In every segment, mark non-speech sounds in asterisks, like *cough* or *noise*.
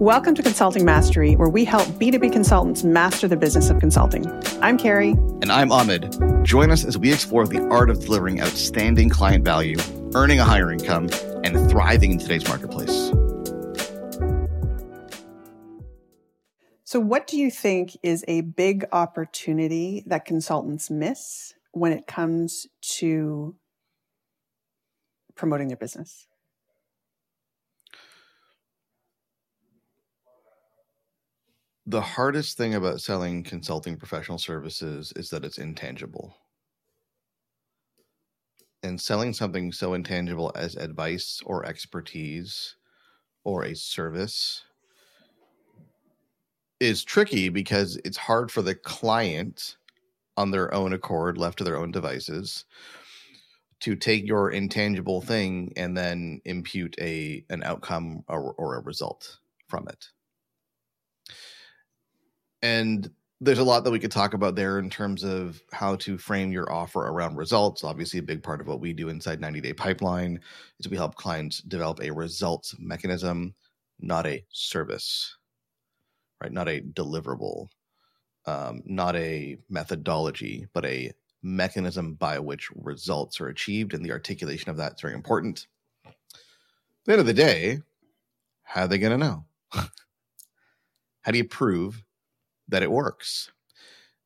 Welcome to Consulting Mastery, where we help B2B consultants master the business of consulting. I'm Carrie. And I'm Ahmed. Join us as we explore the art of delivering outstanding client value, earning a higher income, and thriving in today's marketplace. So, what do you think is a big opportunity that consultants miss when it comes to promoting their business? The hardest thing about selling consulting professional services is that it's intangible. And selling something so intangible as advice or expertise or a service is tricky because it's hard for the client on their own accord, left to their own devices, to take your intangible thing and then impute a an outcome or, or a result from it and there's a lot that we could talk about there in terms of how to frame your offer around results. Obviously, a big part of what we do inside 90 Day Pipeline is we help clients develop a results mechanism, not a service, right? Not a deliverable, um, not a methodology, but a mechanism by which results are achieved. And the articulation of that is very important. At the end of the day, how are they going to know? *laughs* how do you prove that it works.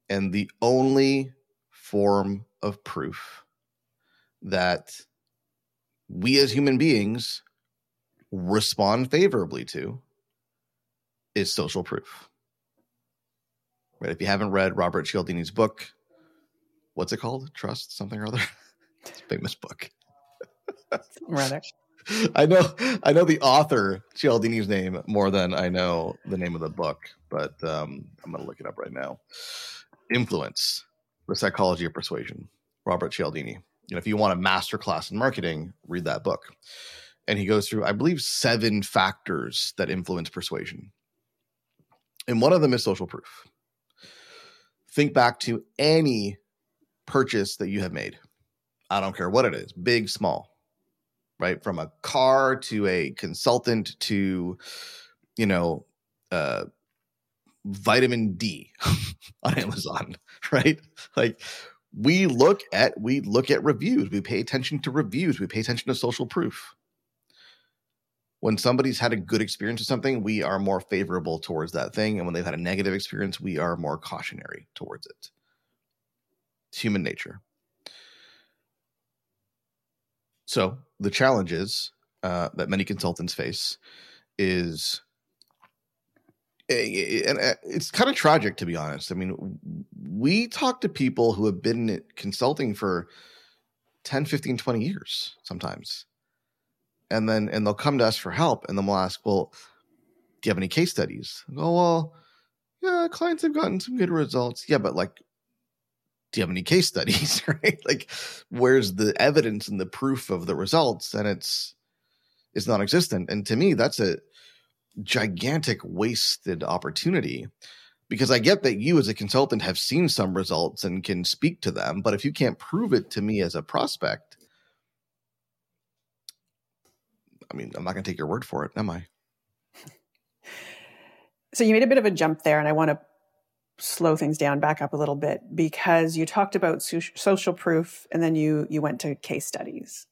And the only form of proof that we as human beings respond favorably to is social proof. Right? If you haven't read Robert Cialdini's book, what's it called? Trust something or other. *laughs* it's famous book. Rather. I know I know the author Cialdini's name more than I know the name of the book, but um, I'm going to look it up right now. Influence: The Psychology of Persuasion. Robert Cialdini. And if you want a master class in marketing, read that book. And he goes through, I believe, seven factors that influence persuasion. And one of them is social proof. Think back to any purchase that you have made. I don't care what it is, big, small right? From a car to a consultant to, you know, uh, vitamin D *laughs* on Amazon, *laughs* right? Like we look at we look at reviews, we pay attention to reviews, we pay attention to social proof. When somebody's had a good experience with something, we are more favorable towards that thing. And when they've had a negative experience, we are more cautionary towards it. It's human nature. So the challenges uh, that many consultants face is and uh, it's kind of tragic to be honest. I mean, we talk to people who have been consulting for 10, 15, 20 years sometimes. And then and they'll come to us for help and then we'll ask, "Well, do you have any case studies?" Oh, well, yeah, clients have gotten some good results. Yeah, but like do you have any case studies *laughs* right? Like where's the evidence and the proof of the results? And it's it's non-existent. And to me that's a gigantic wasted opportunity because i get that you as a consultant have seen some results and can speak to them but if you can't prove it to me as a prospect i mean i'm not going to take your word for it am i? *laughs* So you made a bit of a jump there and i want to slow things down, back up a little bit, because you talked about so- social proof and then you you went to case studies.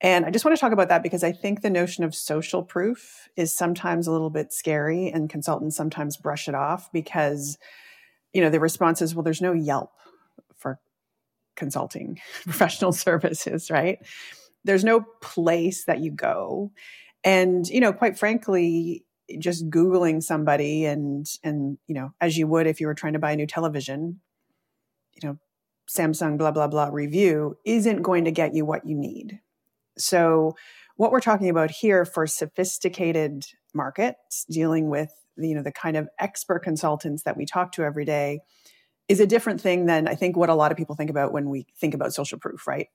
And I just want to talk about that because I think the notion of social proof is sometimes a little bit scary and consultants sometimes brush it off because you know the response is well there's no Yelp for consulting *laughs* professional services, right? There's no place that you go. And you know, quite frankly, just googling somebody and and you know as you would if you were trying to buy a new television you know samsung blah blah blah review isn't going to get you what you need. So what we're talking about here for sophisticated markets dealing with you know the kind of expert consultants that we talk to every day is a different thing than i think what a lot of people think about when we think about social proof right?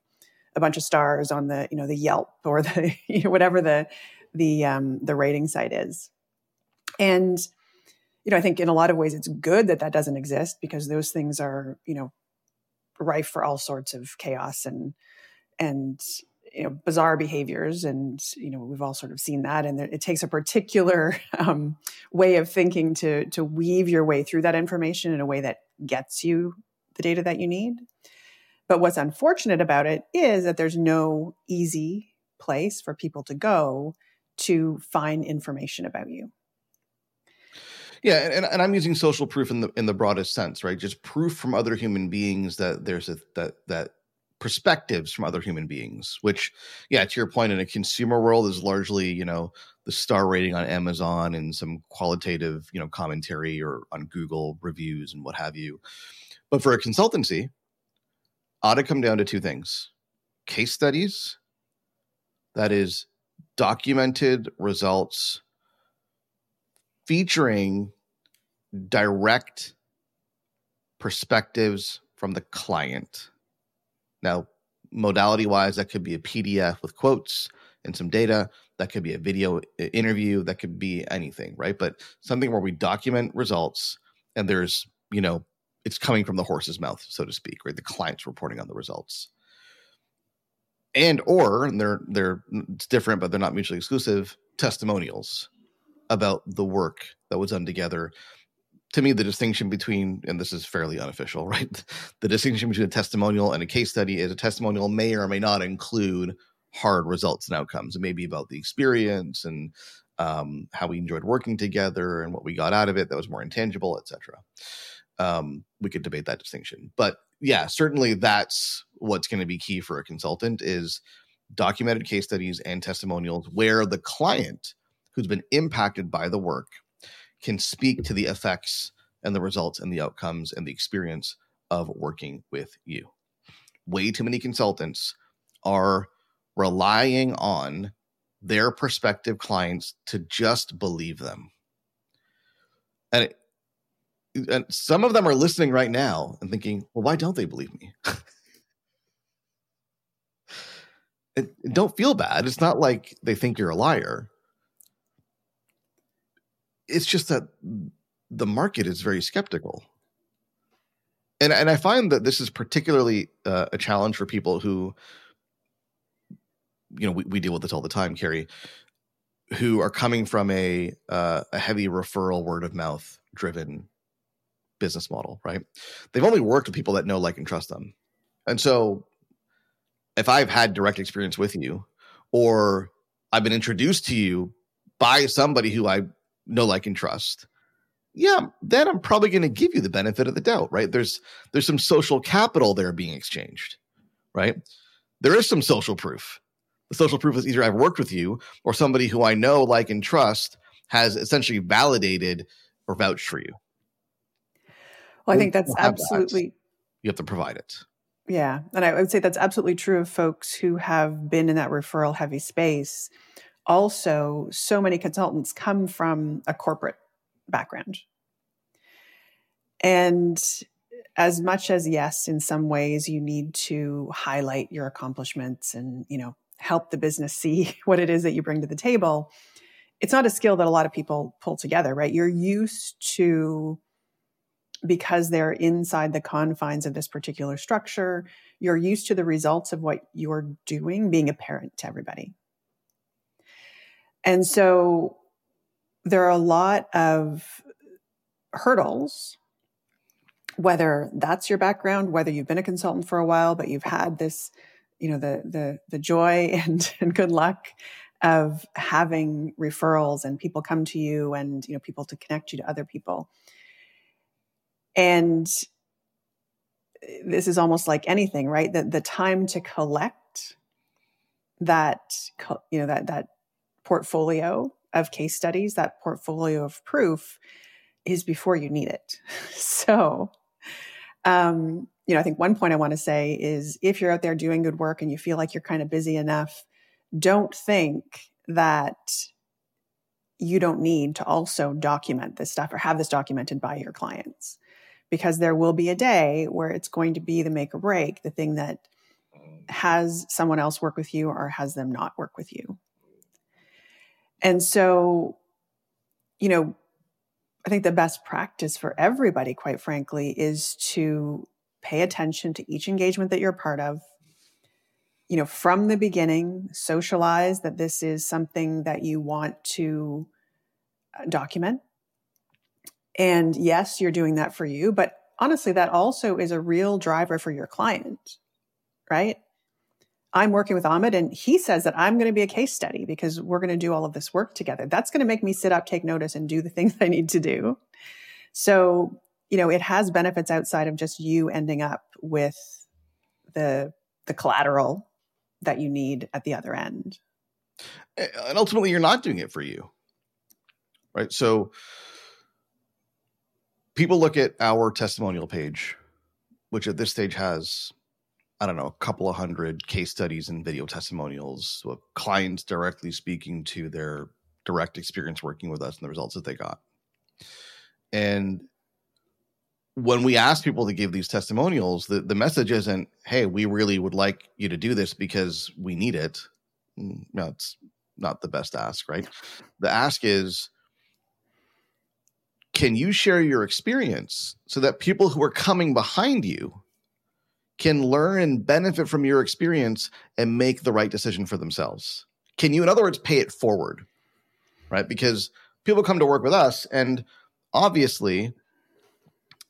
A bunch of stars on the you know the yelp or the *laughs* you know whatever the the um, the rating site is and, you know, I think in a lot of ways it's good that that doesn't exist because those things are, you know, rife for all sorts of chaos and, and you know bizarre behaviors. And you know we've all sort of seen that. And it takes a particular *laughs* um, way of thinking to to weave your way through that information in a way that gets you the data that you need. But what's unfortunate about it is that there's no easy place for people to go to find information about you yeah, and, and I'm using social proof in the in the broadest sense, right? Just proof from other human beings that there's a that that perspectives from other human beings which yeah to your point in a consumer world is largely you know the star rating on amazon and some qualitative you know commentary or on google reviews and what have you but for a consultancy ought to come down to two things case studies that is documented results featuring direct perspectives from the client now, modality wise, that could be a PDF with quotes and some data. That could be a video interview. That could be anything, right? But something where we document results and there's, you know, it's coming from the horse's mouth, so to speak, right? The client's reporting on the results. And or and they're they're it's different, but they're not mutually exclusive, testimonials about the work that was done together. To me the distinction between and this is fairly unofficial *laughs* right? The distinction between a testimonial and a case study is a testimonial may or may not include hard results and outcomes. It may be about the experience and um, how we enjoyed working together and what we got out of it that was more intangible etc um, we could debate that distinction. But yeah certainly that's what's going to be key for a consultant is documented case studies and testimonials where the client who's been impacted by the work can speak to the effects and the results and the outcomes and the experience of working with you. Way too many consultants are relying on their prospective clients to just believe them. And, it, and some of them are listening right now and thinking, well, why don't they believe me? *laughs* it, don't feel bad. It's not like they think you're a liar it's just that the market is very skeptical. And, and I find that this is particularly uh, a challenge for people who, you know, we, we deal with this all the time, Carrie, who are coming from a uh, a heavy referral, word of mouth driven business model, right? They've only worked with people that know, like, and trust them. And so if I've had direct experience with you, or I've been introduced to you by somebody who I know, like, and trust, yeah, then I'm probably going to give you the benefit of the doubt, right? There's there's some social capital there being exchanged, right? There is some social proof. The social proof is either I've worked with you or somebody who I know, like, and trust has essentially validated or vouched for you. Well, I think that's absolutely. That. You have to provide it. Yeah. And I would say that's absolutely true of folks who have been in that referral heavy space also so many consultants come from a corporate background. And as much as yes, in some ways you need to highlight your accomplishments and, you know, help the business see *laughs* what it is that you bring to the table, it's not a skill that a lot of people pull together, right? You're used to because they're inside the confines of this particular structure, you're used to the results of what you're doing being apparent to everybody. And so there are a lot of hurdles, whether that's your background, whether you've been a consultant for a while, but you've had this, you know, the the the joy *laughs* and, and good luck of having referrals and people come to you and you know people to connect you to other people. And this is almost like anything, right? That the time to collect that you know that that portfolio of case studies, that portfolio of proof is before you need it. *laughs* so, um, you know, I think one point I want to say is if you're out there doing good work and you feel like you're kind of busy enough, don't think that you don't need to also document this stuff or have this documented by your clients because there will be a day where it's going to be the make or break, the thing that has someone else work with you or has them not work with you. And so, you know, I think the best practice for everybody, quite frankly, is to pay attention to each engagement that you're part of. you know, from the beginning, socialize that this is something that you want to uh, document. And yes, you're doing that for you, but honestly, that also is a real driver for your client, right? I'm working with Ahmed and he says that I'm going to be a case study because we're going to do all of this work together. That's going to make me sit up, take notice, and do the *laughs* things I need to do. So, you know, it has benefits outside of just you ending up with the the collateral that you need at the other end. And ultimately, you're not doing it for you. Right. So people look at our testimonial page, which at this stage has, I don't know, a couple of hundred case studies and video testimonials of clients directly speaking to their direct experience working with us and the results that they got. And when we ask people to give these testimonials, the, the message isn't, hey, we really would like you to do this because we need it. Mm, no, it's not the best ask, right? The ask is, can you share your experience so that people who are coming behind you can learn and benefit from your experience and make the right decision for themselves? Can you, in other words, pay it forward, right? Because people come to work with us and obviously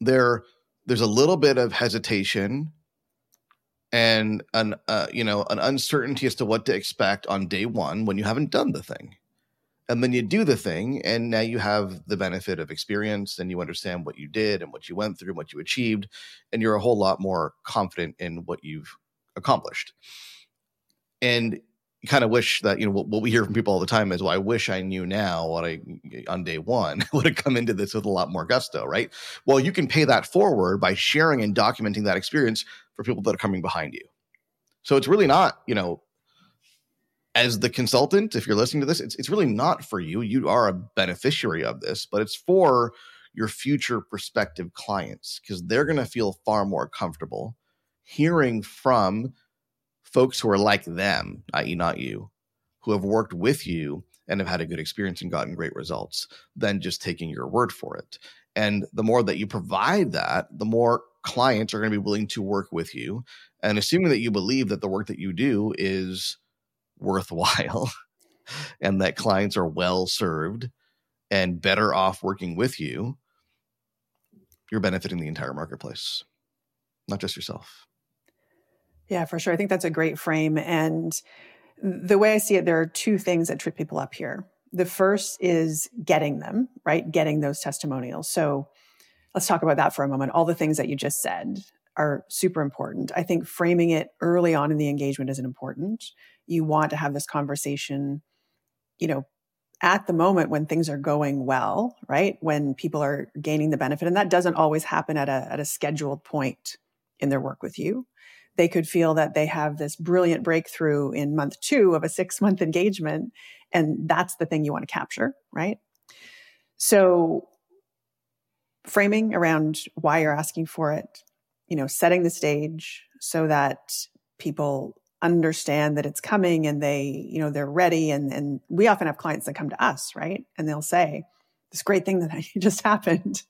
there there's a little bit of hesitation and an uh, you know an uncertainty as to what to expect on day one when you haven't done the thing and then you do the thing and now you have the benefit of experience and you understand what you did and what you went through and what you achieved and you're a whole lot more confident in what you've accomplished. And you kind of wish that you know what, what, we hear from people all the time is well i wish i knew now what i on day one *laughs* would have come into this with a lot more gusto right? Well you can pay that forward by sharing and documenting that experience for people that are coming behind you. So it's really not you know as the consultant if you're listening to this it's, it's really not for you you are a beneficiary of this but it's for your future prospective clients because they're going to feel far more comfortable hearing from folks who are like them, i.e., not you, who have worked with you and have had a good experience and gotten great results than just taking your word for it. And the more that you provide that, the more clients are going to be willing to work with you. And assuming that you believe that the work that you do is worthwhile *laughs* and that clients are well served and better off working with you, you're benefiting the entire marketplace, not just yourself. Yeah, for sure. I think that's a great frame. And the way I see it, there are two things that trip people up here. The first is getting them, right? Getting those testimonials. So let's talk about that for a moment. All the things that you just said are super important. I think framing it early on in the engagement is important. You want to have this conversation, you know, at the moment when things are going well, right? When people are gaining the benefit. And that doesn't always happen at a, at a scheduled point in their work with you they could feel that they have this brilliant breakthrough in month two of a six month *laughs* engagement. And that's the thing you want to capture, right? So, framing around why you're asking for it, you know, setting the stage so that people understand that it's coming and they, you know, they're ready. And, and we often have clients that come to us, right? And they'll say, this great thing that *laughs* just happened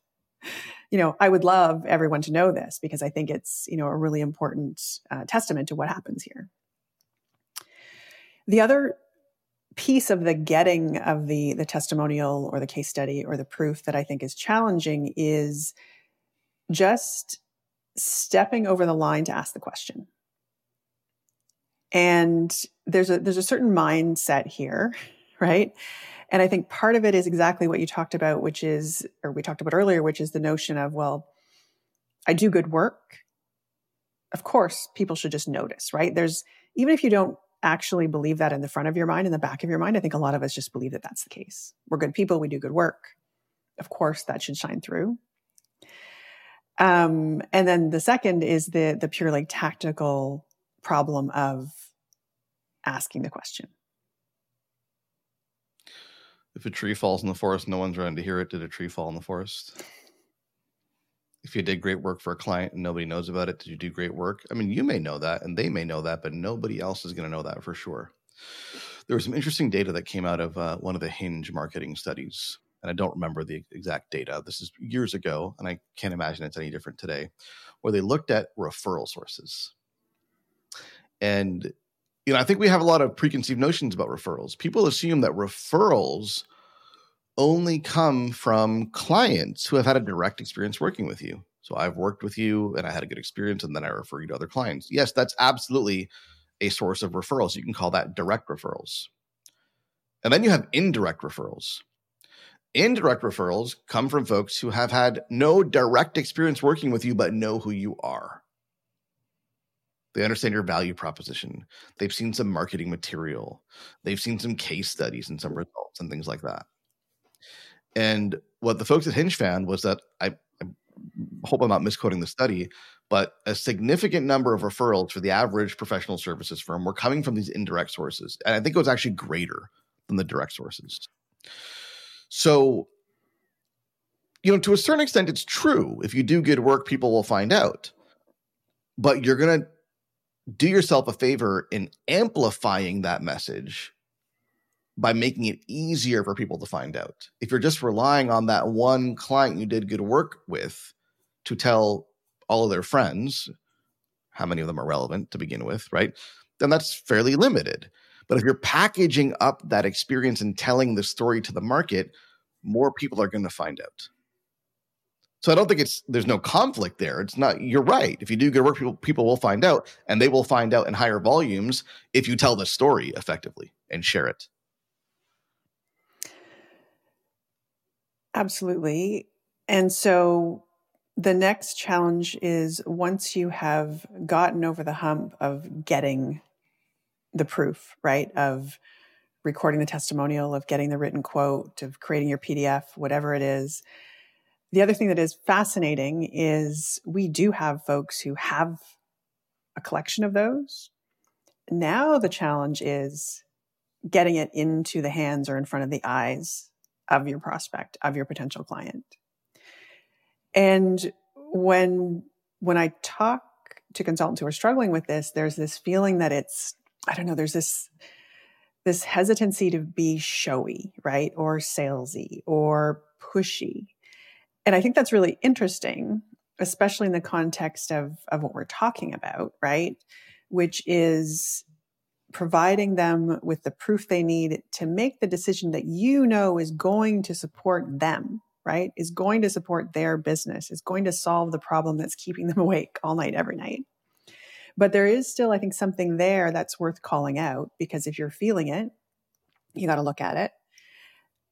you know, I would love everyone to know this because I think it's, you know, a really important uh, testament to what happens here. The other piece of the getting of the the testimonial or the case study or the proof that I think is challenging is just stepping over the line to ask the question. And there's a there's a certain mindset here, *laughs* right? And I think part of it is exactly what you talked about, which is, or we talked about earlier, which is the notion of, well, I do good work. Of course, people should just notice, right? There's, even if you don't actually believe that in the front of your mind, in the back of your mind, I think a lot of us just believe that that's the case. We're good people, we do good work. Of course, that should shine through. Um, and then the second is the the purely tactical problem of asking the question if a tree falls in the forest, no one's around to hear it. Did a tree fall in the forest? If you did great work for a client and nobody knows about it, did you do great work? I mean, you may know that and they may know that, but nobody else is going to know that for sure. There was some interesting data that came out of uh, one of the Hinge marketing studies. And I don't remember the exact data. This is years ago, and I can't imagine it's any different today, where they looked at referral sources. And you know, I think we have a lot of preconceived notions about referrals. People assume that referrals only come from clients who have had a direct experience working with you. So I've worked with you and I had a good experience and then I refer you to other clients. Yes, that's absolutely a source of referrals. You can call that direct referrals. And then you have indirect referrals. Indirect referrals come from folks who have had no direct experience working with you, but know who you are. They understand your value proposition. They've seen some marketing material. They've seen some case studies and some mm. results and things like that. And what the folks at Hinge found was that I, I hope I'm not misquoting the study, but a significant number of referrals for the average professional services firm were coming from these indirect sources. And I think it was actually greater than the direct sources. So, you know, to a certain extent, it's true. If you do good work, people will find out. But you're going to do yourself a favor in amplifying that message by making it easier for people to find out. If you're just relying on that one client you did good work with to tell all of their friends, how many of them are relevant to begin with, right? Then that's fairly limited. But if you're packaging up that experience and telling the story to the market, more people are going to find out. So I don't think it's there's no conflict there. It's not you're right. If you do good work, people people will find out, and they will find out in higher volumes if you tell the story effectively and share it. Absolutely. And so the next challenge is once you have gotten over the hump of getting the proof, right? Of recording the testimonial, of getting the written quote, of creating your PDF, whatever it is. The other thing that is fascinating is we do have folks who have a collection of those. Now the challenge is getting it into the hands or in front of the eyes of your prospect, of your potential client. And when when I talk to consultants who are struggling with this, there's this feeling that it's I don't know, there's this this hesitancy to be showy, right? Or salesy or pushy. And I think that's really interesting, especially in the context of, of what we're talking about, right? Which is providing them with the proof they need to make the decision that you know is going to support them, right? Is going to support their business, is going to solve the problem that's keeping them *laughs* awake all night, every night. But there is still, I think, something there that's worth calling out because if you're feeling it, you got to look at it.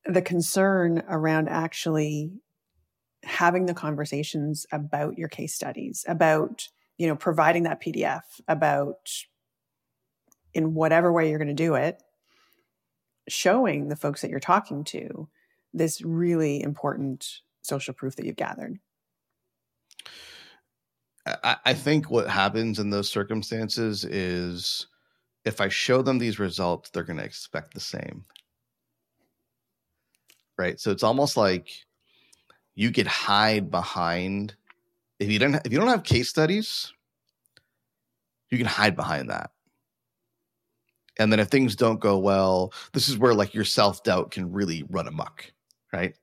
The concern around actually having the conversations about your case studies, about, you know, providing that PDF, about in whatever way you're going to do it, showing the folks that you're talking to this really important social proof that you've gathered. I, I think what happens in those circumstances is if I show them these results, they're going to expect the same. Right. So it's almost like you could hide behind if you don't if you don't have case studies, you can hide behind that. And then if things don't go well this is where like your self-doubt can really run amok right?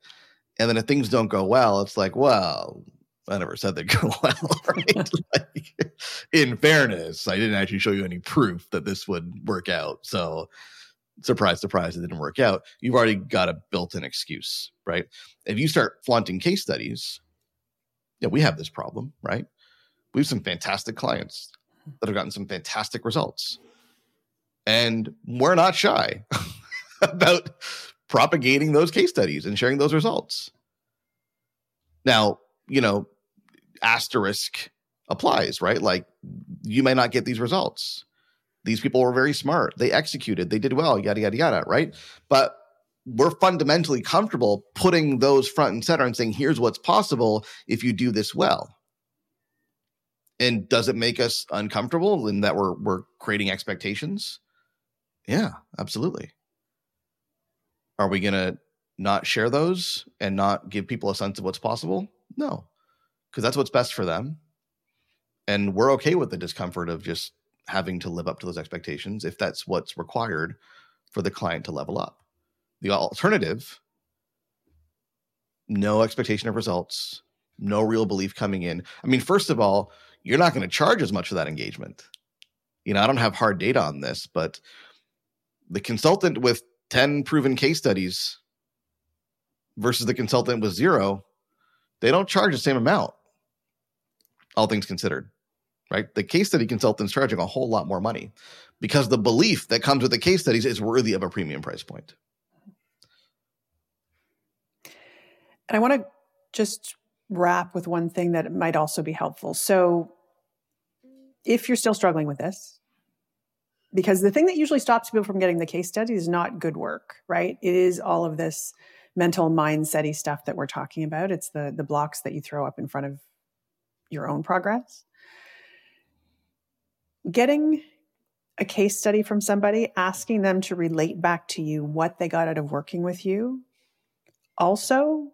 And then if things don't go well it's like well i never said they'd go *laughs* well right? *laughs* Like, in fairness i didn't actually show you any proof that this would work out. So surprise surprise it didn't work out you've already got a built-in excuse right if you start flaunting case studies yeah we have this problem right we have some fantastic clients that have gotten some fantastic results and we're not shy *laughs* about propagating those case studies and sharing those results. Now, you know, asterisk applies, right? Like you may not get these results. These people were very smart. They executed, they did well, yada, yada, yada, right? But we're fundamentally comfortable putting those front and center and saying, here's what's possible if you do this well. And does it make us uncomfortable in that we're we're creating expectations? Yeah, absolutely. Are we to not share those and not give people a sense of what's possible? No, because that's what's best for them. And we're okay with the discomfort of just having to live up to those expectations if that's what's required for the client to level up. The alternative, no expectation of results, no real belief coming in. I mean, first of all, you're not going to charge as much for that engagement you know, I don't have hard data on this, but the consultant with 10 proven case studies versus the consultant with zero, they don't charge the same amount, all things considered, right? The case study consultant's charging a whole lot more money because the belief that comes with the case studies is worthy of a premium price point. And I want to just wrap with one thing that might also be helpful. So, if you're still struggling with this, because the thing that usually stops people from getting the case study is not good work, right? It is all of this mental mindsety stuff that we're talking about. It's the the blocks that you throw up in front of your own progress. Getting a case study from somebody, asking them to relate back to you what they got out of working with you, also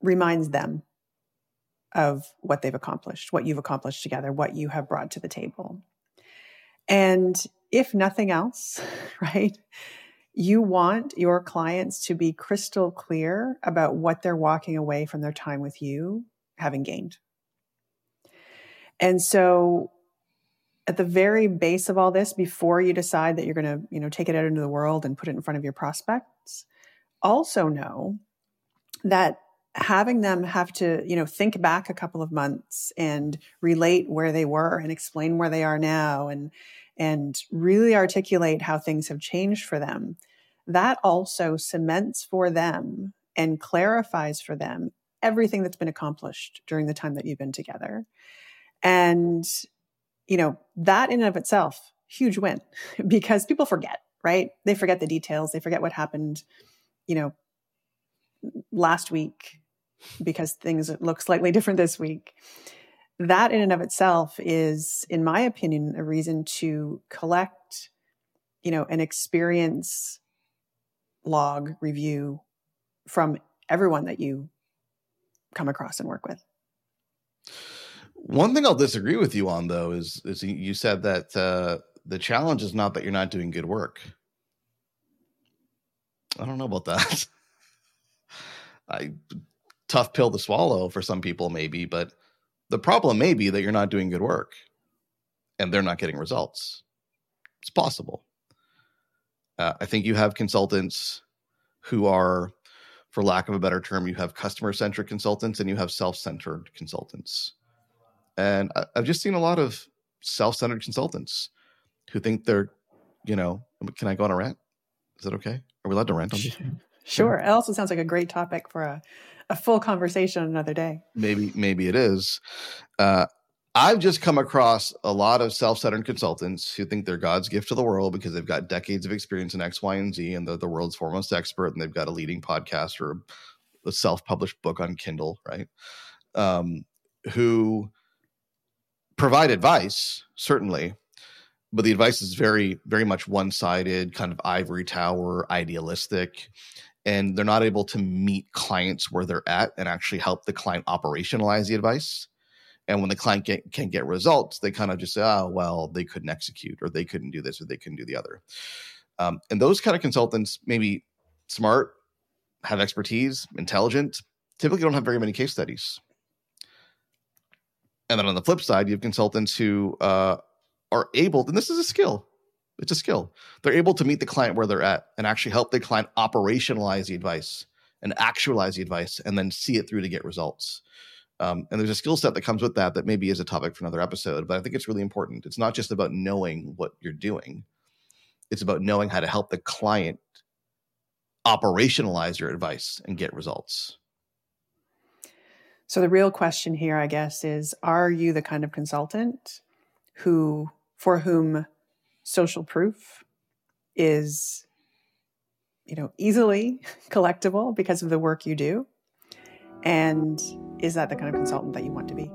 reminds them of what they've accomplished, what you've accomplished together, what you have brought to the table. And if nothing else, *laughs* right, you want your clients to be crystal clear about what they're walking away from their time with you having gained. And so at the very base of all this before you decide that you're going to, you know, take it out into the world and put it in front of your prospects, also know that having them have to, you know, think back a couple of months and relate where they were and explain where they are now and and really articulate how things have changed for them, that also cements for them and clarifies for them everything that's been accomplished during the time that you've been together. And, you know, that in and of itself, huge win *laughs* because people forget, right? They forget the details, they forget what happened, you know, last week because things look slightly *laughs* different this week that in and of itself is, in my opinion, a reason to collect, you know, an experience log review from everyone that you come across and work with. One thing I'll disagree with you on, though, is is you said that uh, the challenge is not that you're not doing good work. I don't know about that. *laughs* I tough pill to swallow for some people, maybe, but the problem may be that you're not doing good work and they're not getting results. It's possible. Uh, I think you have consultants who are, for lack of a better term, you have customer centric consultants and you have self centered consultants. And I, I've just seen a lot of self centered consultants who think they're, you know, can I go on a rant? Is that okay? Are we allowed to rant on? *laughs* Sure. It also sounds like a great topic for a a full conversation another day. Maybe maybe it is. Uh, I've just come across a lot of self-centered consultants who think they're God's gift to the world because they've got decades of experience in X, Y, and Z, and they're the world's foremost expert, and they've got a leading podcast or a self-published book on Kindle, right? Um, who provide advice, certainly, but the advice is very, very much one-sided, kind of ivory tower, idealistic and they're not able to meet clients where they're at and actually help the client operationalize the advice. And when the client get, can get results, they kind of just say, oh, well, they couldn't execute or they couldn't do this or they couldn't do the other. Um, and those kind of consultants, maybe smart, have expertise, intelligent, typically don't have very many case studies. And then on the flip side, you have consultants who uh, are able, and this is a skill, it's a skill. They're able to meet the client where they're at and actually help the client operationalize the advice and actualize the advice and then see it through to get results. Um, and there's a skill set that comes with that that maybe is a topic for another episode, but I think it's really important. It's not just about knowing what you're doing, it's about knowing how to help the client operationalize your advice and get results. So the real question here, I guess, is are you the kind of consultant who for whom social proof is you know easily *laughs* collectible because of the work you do? And is that the kind of consultant that you want to be